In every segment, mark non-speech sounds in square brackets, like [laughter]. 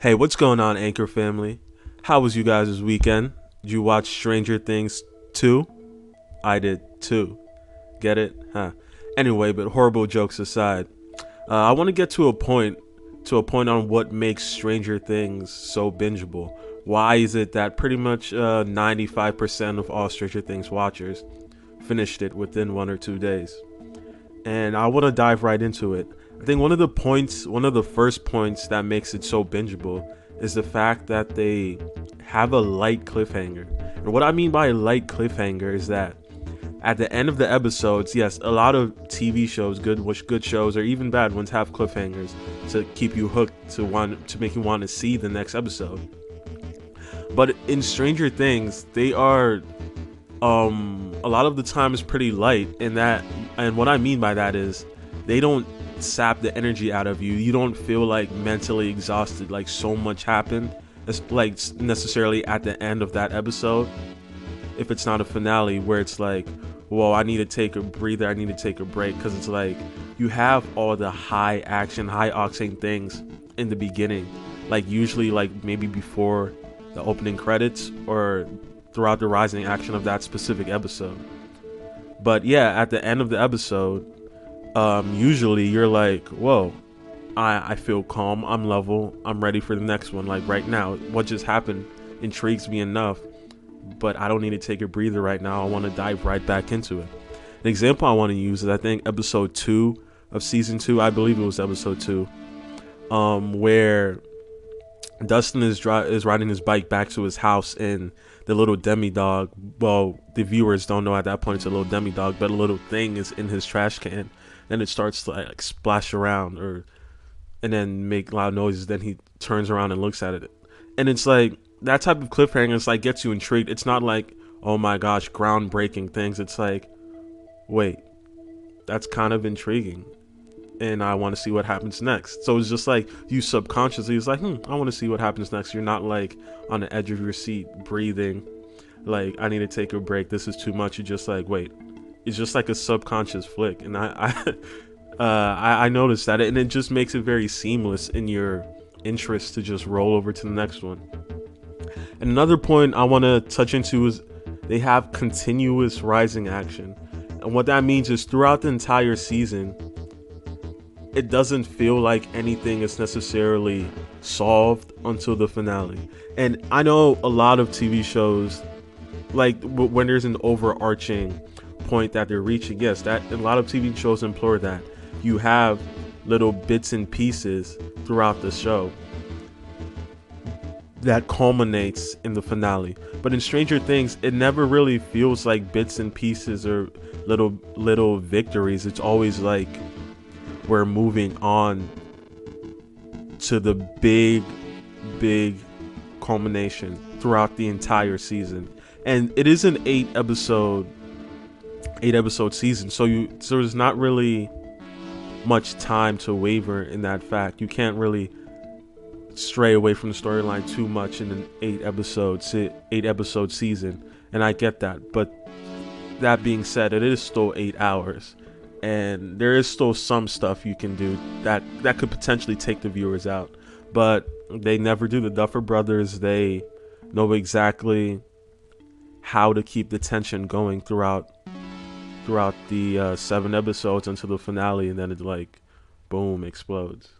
Hey, what's going on, Anchor family? How was you guys this weekend? Did you watch Stranger Things 2? I did too. Get it? Huh. Anyway, but horrible jokes aside, uh, I want to get to a point, to a point on what makes Stranger Things so bingeable. Why is it that pretty much uh, 95% of all Stranger Things watchers finished it within one or two days? And I want to dive right into it. I think one of the points, one of the first points that makes it so bingeable is the fact that they have a light cliffhanger. And what I mean by a light cliffhanger is that at the end of the episodes, yes, a lot of TV shows, good which good shows or even bad ones have cliffhangers to keep you hooked to want to make you want to see the next episode. But in Stranger Things, they are um a lot of the time is pretty light in that and what I mean by that is they don't sap the energy out of you. You don't feel like mentally exhausted, like so much happened. It's like necessarily at the end of that episode. If it's not a finale where it's like, whoa, I need to take a breather, I need to take a break, because it's like you have all the high action, high octane things in the beginning, like usually like maybe before the opening credits or throughout the rising action of that specific episode. But yeah, at the end of the episode, um, usually you're like, whoa, I, I feel calm, I'm level, I'm ready for the next one. Like right now, what just happened intrigues me enough, but I don't need to take a breather right now. I want to dive right back into it. An example I want to use is I think episode two of season two, I believe it was episode two, um, where Dustin is dri- is riding his bike back to his house and the little Demodog. Well, the viewers don't know at that point it's a little Demodog, but a little thing is in his trash can then it starts to like splash around or and then make loud noises. Then he turns around and looks at it, and it's like that type of cliffhanger. It's like gets you intrigued. It's not like oh my gosh, groundbreaking things. It's like wait, that's kind of intriguing, and I want to see what happens next. So it's just like you subconsciously. It's like hmm, I want to see what happens next. You're not like on the edge of your seat breathing. Like I need to take a break. This is too much. You're just like wait, it's just like a subconscious flick, and I I, [laughs] uh, I, I noticed that, and it just makes it very seamless in your interest to just roll over to the next one. And another point I want to touch into is they have continuous rising action, and what that means is throughout the entire season, it doesn't feel like anything is necessarily solved until the finale. And I know a lot of TV shows, like when there's an overarching point that they're reaching. Yes, that a lot of TV shows implore that you have little bits and pieces throughout the show that culminates in the finale. But in Stranger Things, it never really feels like bits and pieces or little little victories. It's always like we're moving on to the big big culmination throughout the entire season. And it is an 8 episode eight episode season. So you so there's not really much time to waver in that fact. You can't really stray away from the storyline too much in an eight episode eight episode season, and I get that. But that being said, it is still eight hours, and there is still some stuff you can do that that could potentially take the viewers out. But they never do. The Duffer Brothers they know exactly how to keep the tension going throughout throughout the uh, seven episodes until the finale, and then it like, boom, explodes.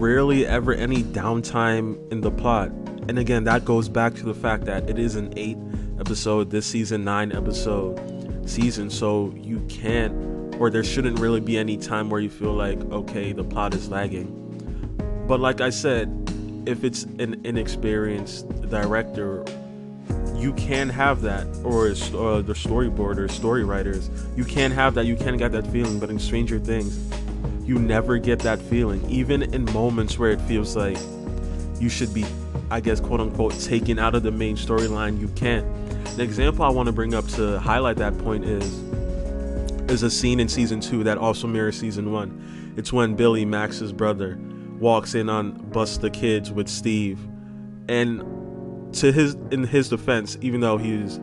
Rarely ever any downtime in the plot. And again, that goes back to the fact that it is an eight episode, this season, nine episode season, so you can't or there shouldn't really be any time where you feel like okay the plot is lagging. But like i said if it's an inexperienced director you can have that or uh, the storyboard or story writers you can have that you can get that feeling. But in stranger things you never get that feeling. Even in moments where it feels like you should be i guess quote unquote taken out of the main storyline you can't. An example i want to bring up to highlight that point is is a scene in season two that also mirrors season one. It's when Billy, Max's brother, walks in on Bust the Kids with Steve. And to his in his defense, even though he's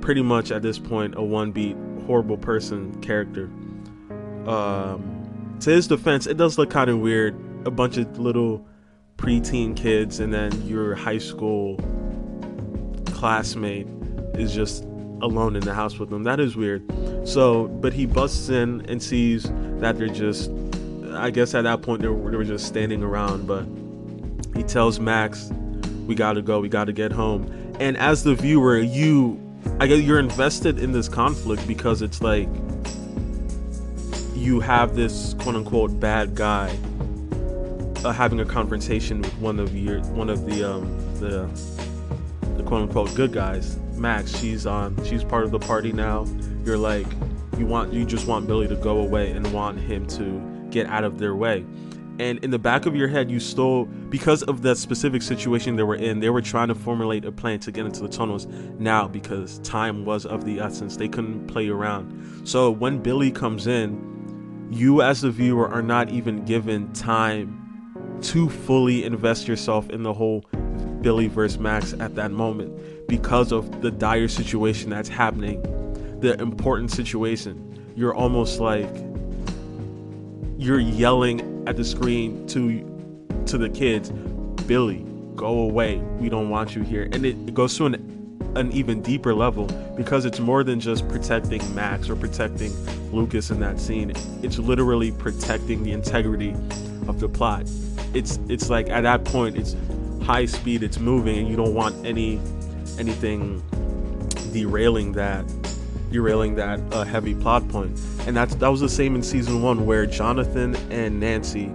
pretty much at this point a one beat horrible person character. Um, to his defense, it does look kind of weird. A bunch of little preteen kids, and then your high school classmate is just alone in the house with them. That is weird. So, but he busts in and sees that they're just, I guess at that point they were, they were just standing around. But he tells Max, "We gotta go. We gotta get home." And as the viewer, you, I guess you're invested in this conflict because it's like you have this quote unquote bad guy uh, having a confrontation with one of your one of the um the the quote unquote good guys max she's on she's part of the party now. You're like you want you just want billy to go away and want him to get out of their way. And in the back of your head you still because of that specific situation they were in they were trying to formulate a plan to get into the tunnels now because time was of the essence. They couldn't play around. So when billy comes in you as the viewer are not even given time to fully invest yourself in the whole Billy versus Max at that moment because of the dire situation that's happening, the important situation. You're almost like you're yelling at the screen to to the kids, Billy, go away. We don't want you here. And it, it goes to an an even deeper level because it's more than just protecting Max or protecting Lucas in that scene. It's literally protecting the integrity of the plot. It's it's like at that point it's high speed, it's moving, and you don't want any anything derailing that derailing that uh, heavy plot point. And that's that was the same in season one where Jonathan and Nancy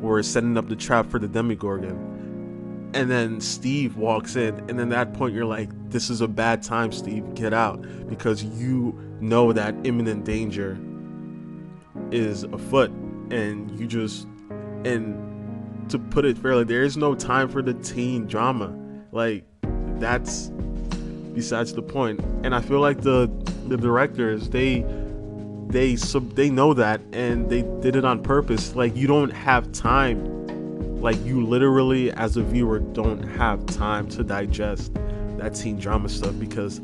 were setting up the trap for the Demogorgon and then Steve walks in, and then that point you're like, this is a bad time, Steve, get out. Because you know that imminent danger is afoot, and you just and to put it fairly, there is no time for the teen drama. Like that's besides the point. and I feel like the the directors they they sub they know that and they did it on purpose. Like you don't have time like you literally, as a viewer, don't have time to digest that teen drama stuff because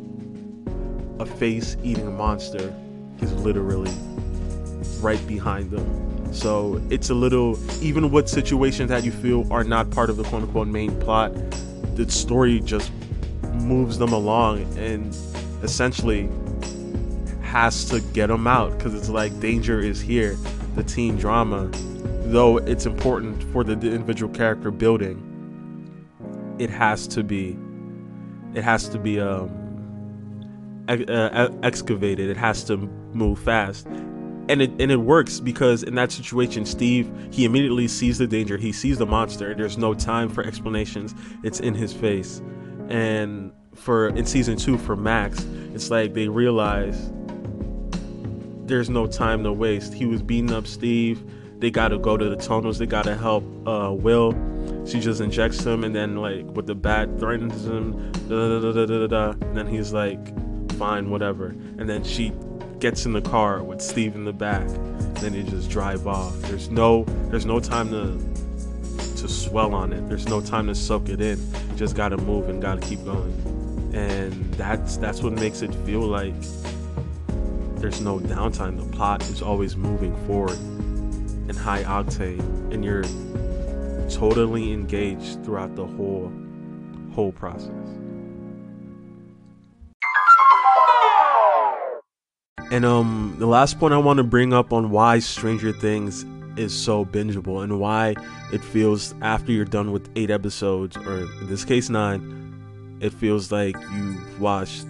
a face eating monster is literally right behind them. So it's a little, even with situations that you feel are not part of the quote unquote main plot, the story just moves them along and essentially has to get them out because it's like danger is here. The teen drama though it's important for the individual character building, it has to be, it has to be um, uh, excavated. It has to move fast, and it and it works because in that situation, Steve he immediately sees the danger. He sees the monster. There's no time for explanations. It's in his face, and for in season two for Max, it's like they realize there's no time to waste. He was beating up Steve they gotta go to the tunnels. They gotta help uh, Will. She just injects him, and then like with the bat threatens him. Da, da, da, da, And then he's like, "Fine, whatever." And then she gets in the car with Steve in the back. Then they just drive off. There's no there's no time to to swell on it. There's no time to soak it in. just gotta move and gotta keep going. And that's that's what makes it feel like there's no downtime. The plot is always moving forward and high octane and you're totally engaged throughout the whole whole process. And um the last point I want to bring up on why Stranger Things is so bingeable and why it feels after you're done with 8 episodes or in this case 9 it feels like you've watched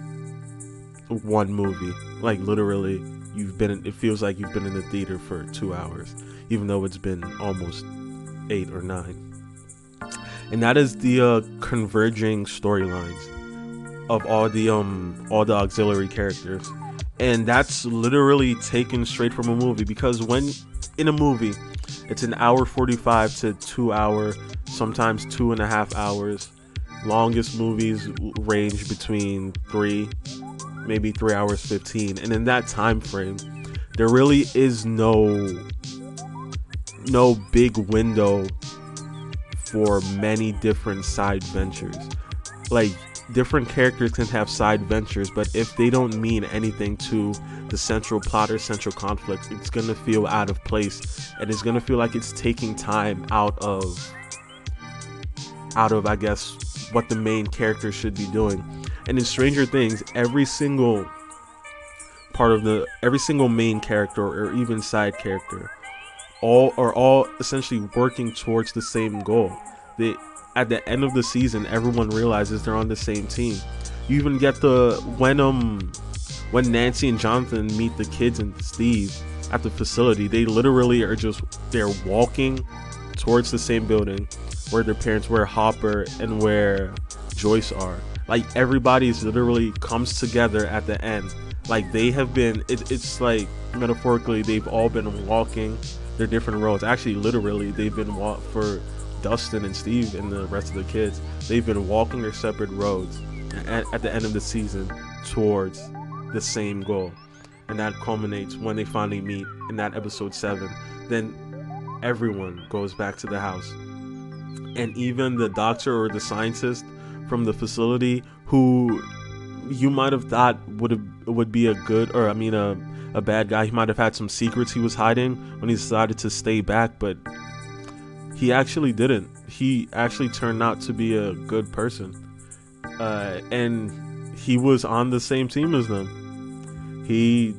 one movie like literally you've been it feels like you've been in the theater for 2 hours even though it's been almost eight or nine. And that is the uh, converging storylines of all the um all the auxiliary characters, and that's literally taken straight from a movie because when in a movie, it's an hour forty-five to two hour, sometimes two and a half hours. Longest movies range between three, maybe three hours fifteen, and in that time frame, there really is no no big window for many different side ventures. Like different characters can have side ventures, but if they don't mean anything to the central plot or central conflict, it's gonna feel out of place, and it's gonna feel like it's taking time out of out of I guess what the main character should be doing. And in Stranger Things, every single part of the every single main character or even side character all are all essentially working towards the same goal. They at the end of the season, everyone realizes they're on the same team. You even get the when um when Nancy and Jonathan meet the kids and Steve at the facility, they literally are just they're walking towards the same building where their parents, where Hopper and where Joyce are. Like everybody's literally comes together at the end. Like they have been, it, it's like metaphorically they've all been walking their different roads. Actually, literally they've been walk for Dustin and Steve and the rest of the kids. They've been walking their separate roads at, at the end of the season towards the same goal, and that culminates when they finally meet in that episode seven. Then everyone goes back to the house and even the doctor or the scientist from the facility who you might have thought would have would be a good or I mean a a bad guy. He might have had some secrets he was hiding when he decided to stay back, but he actually didn't. He actually turned out to be a good person, uh, and he was on the same team as them. He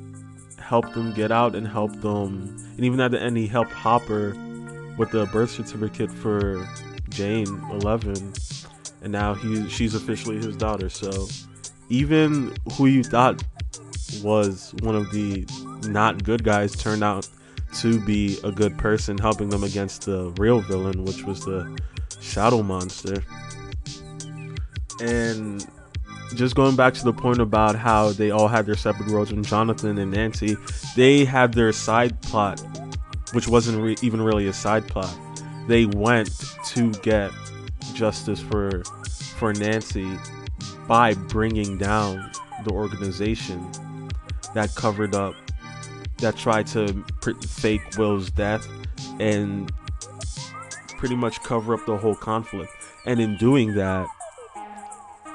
helped them get out and helped them, and even at the end, he helped Hopper with the birth certificate for Jane, 11, and now he she's officially his daughter. So even who you thought was one of the not good guys turned out to be a good person, helping them against the real villain, which was the shadow monster. And just going back to the point about how they all had their separate roles, and Jonathan and Nancy, they had their side plot, which wasn't re- even really a side plot they went to get justice for for Nancy by bringing down the organization that covered up that tried to fake Will's death and pretty much cover up the whole conflict. And in doing that,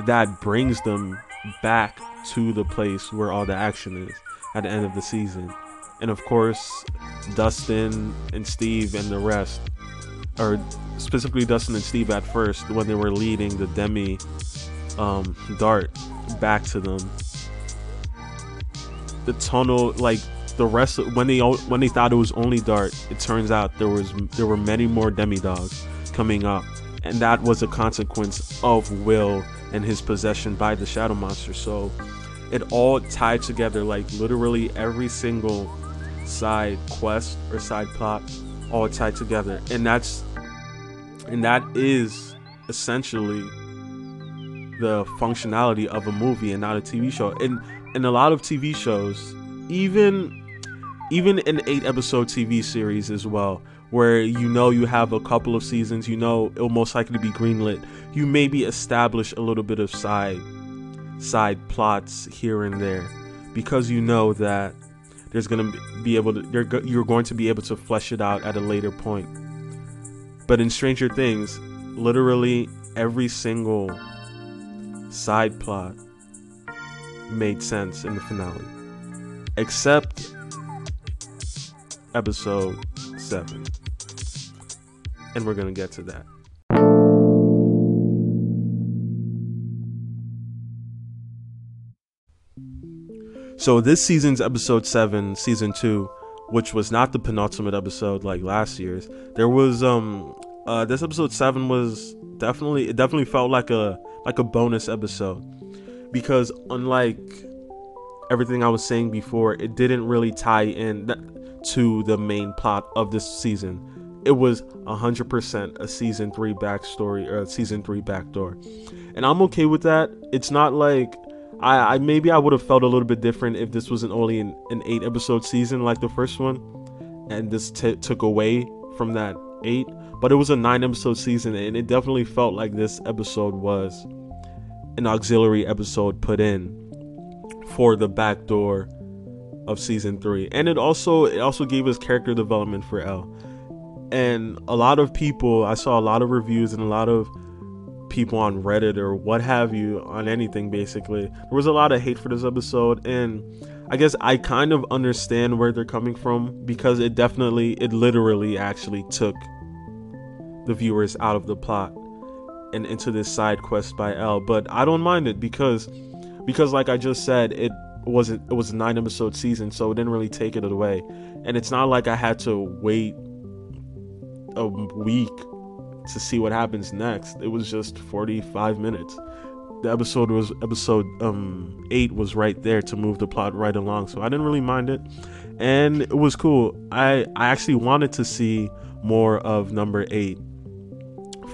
that brings them back to the place where all the action is at the end of the season. And of course, Dustin and Steve and the rest or specifically Dustin and Steve at first when they were leading the Demi um, dart back to them. The tunnel, like the rest, of, when they when they thought it was only Dart, it turns out there was there were many more Demodogs coming up, and that was a consequence of Will and his possession by the Shadow Monster. So it all tied together, like literally every single side quest or side plot all tied together and that's and that is essentially the functionality of a movie and not a TV show. And in a lot of TV shows, even even an eight episode TV series as well, where you know you have a couple of seasons, you know it'll most likely be greenlit. You maybe establish a little bit of side side plots here and there because you know that there's gonna be able to you're going to be able to flesh it out at a later point. But in Stranger Things, literally every single side plot made sense in the finale, except episode 7. And we're going to get to that. So, this season's episode 7, season 2, which was not the penultimate episode like last year's. There was um uh this episode 7 was definitely it definitely felt like a like a bonus episode because unlike everything I was saying before, it didn't really tie in to the main plot of this season. It was 100% a season 3 backstory or a season 3 backdoor. And I'm okay with that. It's not like I, I maybe I would have felt a little bit different if this wasn't only an, an eight episode season like the first one, and this t- took away from that eight. But it was a nine episode season, and it definitely felt like this episode was an auxiliary episode put in for the back door of season three, and it also it also gave us character development for El. And a lot of people, I saw a lot of reviews and a lot of people on Reddit or what have you on anything basically. There was a lot of hate for this episode and I guess I kind of understand where they're coming from because it definitely it literally actually took the viewers out of the plot and into this side quest by El, but I don't mind it because because like I just said, it wasn't it was a nine episode season, so it didn't really take it away. And it's not like I had to wait a week to see what happens next. It was just 45 minutes. The episode was episode um 8 was right there to move the plot right along. So I didn't really mind it. And it was cool. I I actually wanted to see more of number 8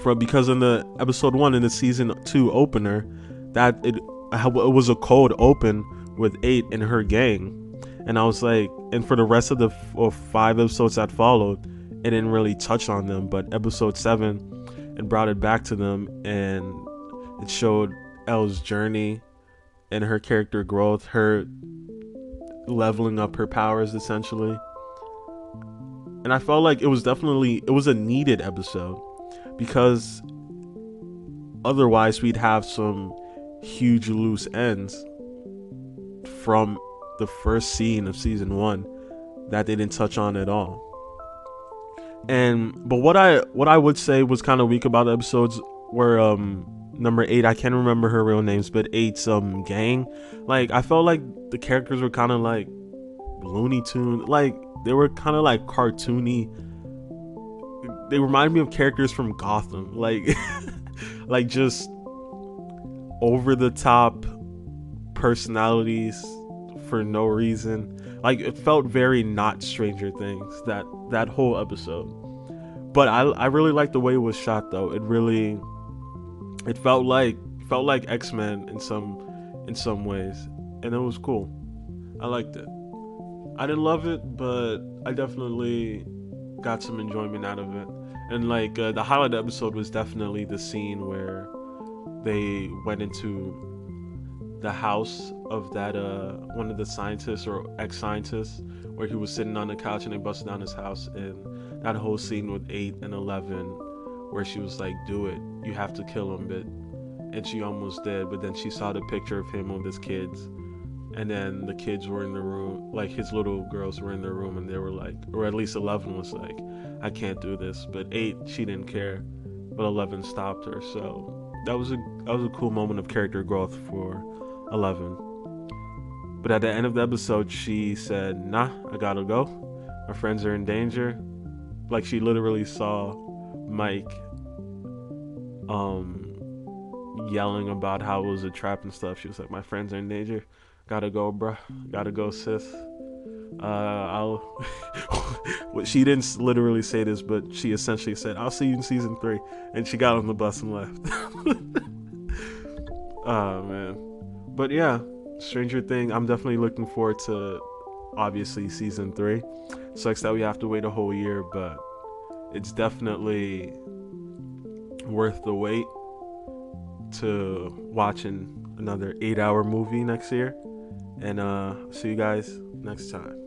from because in the episode 1 in the season 2 opener that it it was a cold open with 8 and her gang. And I was like and for the rest of the f- 5 episodes that followed, it didn't really touch on them, but episode 7 it brought it back to them and it showed El's journey and her character growth, her leveling up her powers essentially. And I felt like it was definitely it was a needed episode because otherwise we'd have some huge loose ends from the first scene of season 1 that they didn't touch on at all. And but what I what I would say was kind of weak about the episodes were um number eight. I can't remember her real names, but eight's um gang. Like I felt like the characters were kind of like Looney Tune, like they were kind of like cartoony. They remind me of characters from Gotham, like [laughs] like just over the top personalities for no reason. Like it felt very not Stranger Things that that whole episode. But I I really liked the way it was shot though. It really it felt like felt like X-Men in some in some ways and it was cool. I liked it. I didn't love it, but I definitely got some enjoyment out of it. And like uh, the highlight episode was definitely the scene where they went into the house of that uh one of the scientists or ex-scientists where he was sitting on the couch and they busted down his house and that whole scene with 8 and 11 where she was like do it. You have to kill him but and she almost did but then she saw the picture of him with his kids and then the kids were in the room like his little girls were in their room and they were like or at least 11 was like i can't do this but 8 she didn't care but 11 stopped her. So that was a that was a cool moment of character growth for 11. But at the end of the episode, she said, Nah, I gotta go. My friends are in danger. Like she literally saw Mike um yelling about how it was a trap and stuff. She was like, My friends are in danger. Gotta go, bruh. Gotta go, sis. Uh, I'll. [laughs] she didn't literally say this, but she essentially said, "I'll see you in season three. and she got on the bus and left. oh [laughs] man but yeah, Stranger Thing. I'm definitely looking forward to obviously season three. Sucks that we have to wait a whole year, but it's definitely worth the wait to watching another eight hour movie next year. And uh see you guys next time.